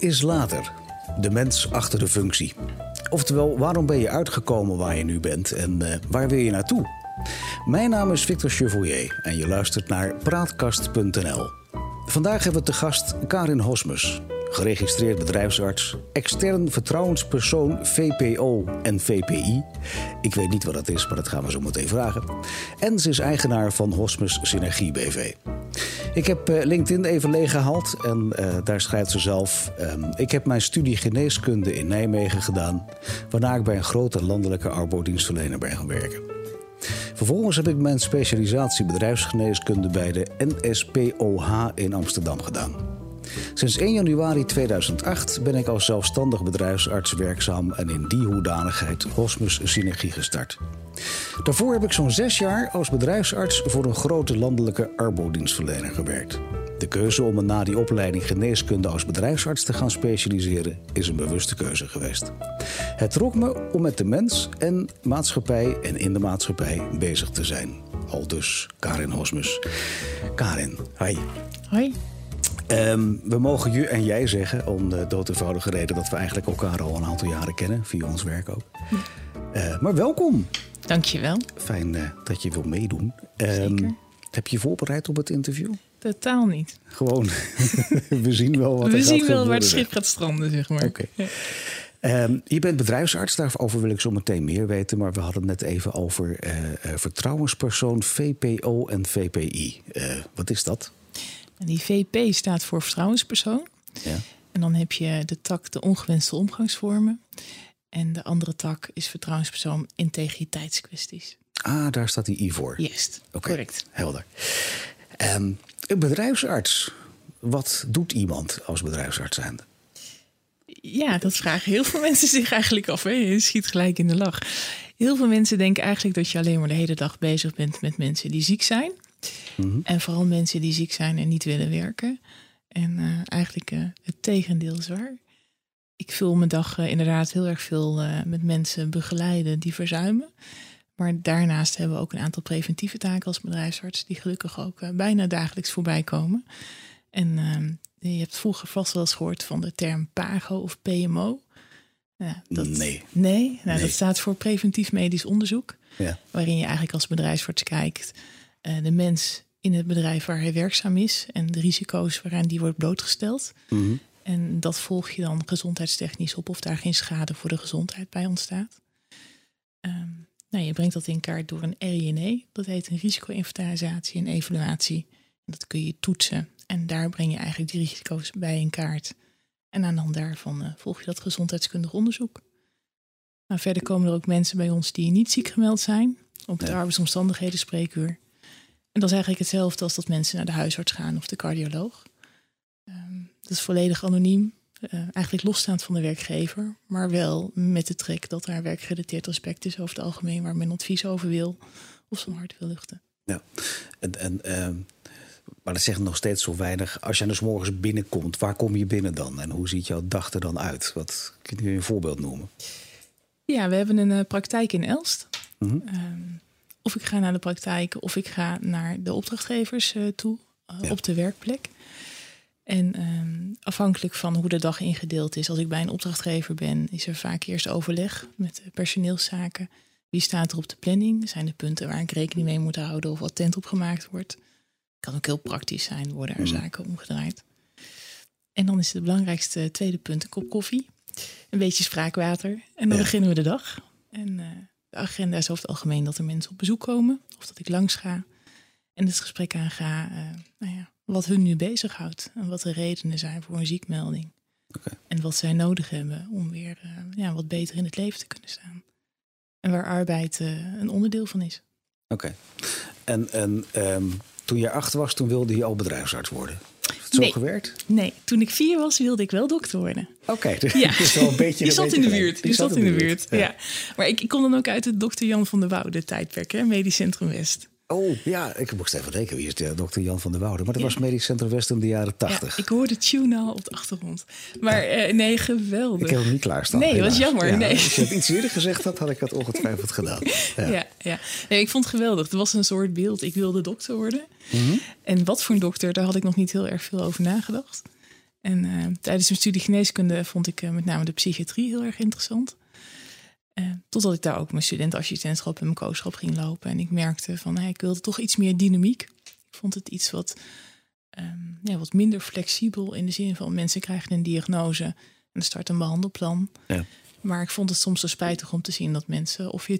Is later. De mens achter de functie. Oftewel, waarom ben je uitgekomen waar je nu bent en uh, waar wil je naartoe? Mijn naam is Victor Chevoyer en je luistert naar Praatkast.nl. Vandaag hebben we te gast Karin Hosmus, geregistreerd bedrijfsarts, extern vertrouwenspersoon VPO en VPI. Ik weet niet wat dat is, maar dat gaan we zo meteen vragen. En ze is eigenaar van Hosmus Synergie BV. Ik heb uh, LinkedIn even leeggehaald en uh, daar schrijft ze zelf... Um, ik heb mijn studie geneeskunde in Nijmegen gedaan... waarna ik bij een grote landelijke arbodienstverlener ben gaan werken. Vervolgens heb ik mijn specialisatie bedrijfsgeneeskunde bij de NSPOH in Amsterdam gedaan. Sinds 1 januari 2008 ben ik als zelfstandig bedrijfsarts werkzaam en in die hoedanigheid Hosmus Synergie gestart. Daarvoor heb ik zo'n zes jaar als bedrijfsarts voor een grote landelijke arbodienstverlener gewerkt. De keuze om me na die opleiding geneeskunde als bedrijfsarts te gaan specialiseren is een bewuste keuze geweest. Het trok me om met de mens en maatschappij en in de maatschappij bezig te zijn. Al dus Karin Hosmus. Karin, hi. Hoi. Um, we mogen je en jij zeggen, om de dood eenvoudige reden dat we eigenlijk elkaar al een aantal jaren kennen, via ons werk ook. Uh, maar welkom. Dankjewel. Fijn uh, dat je wil meedoen. Um, heb je je voorbereid op het interview? Totaal niet. Gewoon, we zien wel wat we er zien gaat wel waar het schip gaat stranden, zeg maar. Oké. Okay. Ja. Um, je bent bedrijfsarts, daarover wil ik zo meteen meer weten. Maar we hadden het net even over uh, uh, vertrouwenspersoon, VPO en VPI. Wat is dat? En die VP staat voor vertrouwenspersoon. Ja. En dan heb je de tak de ongewenste omgangsvormen. En de andere tak is vertrouwenspersoon integriteitskwesties. Ah, daar staat die I voor. Okay. correct. Helder. Um, een bedrijfsarts. Wat doet iemand als bedrijfsarts zijnde? Ja, dat vragen heel veel mensen zich eigenlijk af. Hè? Je schiet gelijk in de lach. Heel veel mensen denken eigenlijk dat je alleen maar de hele dag bezig bent met mensen die ziek zijn. Mhm. Mm -hmm. En vooral mensen die ziek zijn en niet willen werken. En uh, eigenlijk uh, het tegendeel is waar. Ik vul mijn dag uh, inderdaad heel erg veel met mensen begeleiden die verzuimen. Maar daarnaast hebben we ook een aantal preventieve taken als bedrijfsarts, die gelukkig ook bijna dagelijks voorbij komen. En je hebt vroeger vast wel eens gehoord van de term PAGO of PMO. Ja, dat, nee. Nee? Nou, nee. dat staat voor preventief medisch onderzoek. Ja. Waarin je eigenlijk als bedrijfsarts kijkt de mens in het bedrijf waar hij werkzaam is en de risico's waaraan die wordt blootgesteld. Mm -hmm. En dat volg je dan gezondheidstechnisch op of daar geen schade voor de gezondheid bij ontstaat. Um, nou, je brengt dat in kaart door een RINE, dat heet een risico-inventarisatie en evaluatie. En dat kun je toetsen en daar breng je eigenlijk die risico's bij in kaart. En aan de hand daarvan uh, volg je dat gezondheidskundig onderzoek. Nou, verder komen er ook mensen bij ons die niet ziek gemeld zijn op de Ja. arbeidsomstandigheden spreekuur. En dat is eigenlijk hetzelfde als dat mensen naar de huisarts gaan of de cardioloog. Um, dat is volledig anoniem, uh, eigenlijk losstaand van de werkgever, maar wel met de trek dat er een werkgerelateerd aspect is over het algemeen waar men advies over wil of zijn hart wil luchten. Ja, en, en, uh, maar dat zegt nog steeds zo weinig. Als je dus morgens binnenkomt, waar kom je binnen dan? En hoe ziet jouw dag er dan uit? Wat kun je een voorbeeld noemen? Ja, we hebben een uh, praktijk in Elst. Mm -hmm. um, of ik ga naar de praktijk of ik ga naar de opdrachtgevers uh, toe Ja. op de werkplek. En um, afhankelijk van hoe de dag ingedeeld is, als ik bij een opdrachtgever ben, is er vaak eerst overleg met personeelszaken. Wie staat er op de planning? Zijn er punten waar ik rekening mee moet houden of wat tent opgemaakt wordt? Kan ook heel praktisch zijn, worden er Mm. zaken omgedraaid. En dan is het belangrijkste tweede punt een kop koffie, een beetje spraakwater en dan Ja. beginnen we de dag. En uh, de agenda is over het algemeen dat er mensen op bezoek komen of dat ik langs ga en het gesprek aanga. Uh, nou ja, wat hun nu bezighoudt en wat de redenen zijn voor een ziekmelding. En wat zij nodig hebben om weer uh, ja, wat beter in het leven te kunnen staan. En waar arbeid uh, een onderdeel van is. Oké. En, en um, toen je acht was, toen wilde je al bedrijfsarts worden. Het zo Nee. gewerkt? Nee, toen ik vier was wilde ik wel dokter worden. Oké, dus Ja, dat is wel een beetje die een zat in de buurt. Die zat in de buurt, Ja. ja. Maar ik, ik kom dan ook uit het dokter Jan van der Woude tijdperk, hè, Medisch Centrum West. Oh ja, ik moest even denken, wie is de dokter Jan van der Woude? Maar dat Ja. was Medisch Centrum West in de jaren tachtig. Ja, ik hoorde Tune al op de achtergrond. Maar eh, nee, geweldig. Ik heb hem niet klaarstaan. Nee, helaas. wat jammer, Ja, nee. Als je het iets eerder gezegd had, had ik dat ongetwijfeld gedaan. Ja. Ja, ja. Nee, ik vond het geweldig. Het was een soort beeld. Ik wilde dokter worden. Mhm. En wat voor een dokter, daar had ik nog niet heel erg veel over nagedacht. En uh, tijdens mijn studie geneeskunde vond ik uh, met name de psychiatrie heel erg interessant. Uh, totdat ik daar ook mijn studentassistentschap en mijn kooschap ging lopen. En ik merkte van, hey, ik wilde toch iets meer dynamiek. Ik vond het iets wat, um, ja, wat minder flexibel in de zin van mensen krijgen een diagnose en er start een behandelplan. Ja. Maar ik vond het soms zo spijtig om te zien dat mensen of weer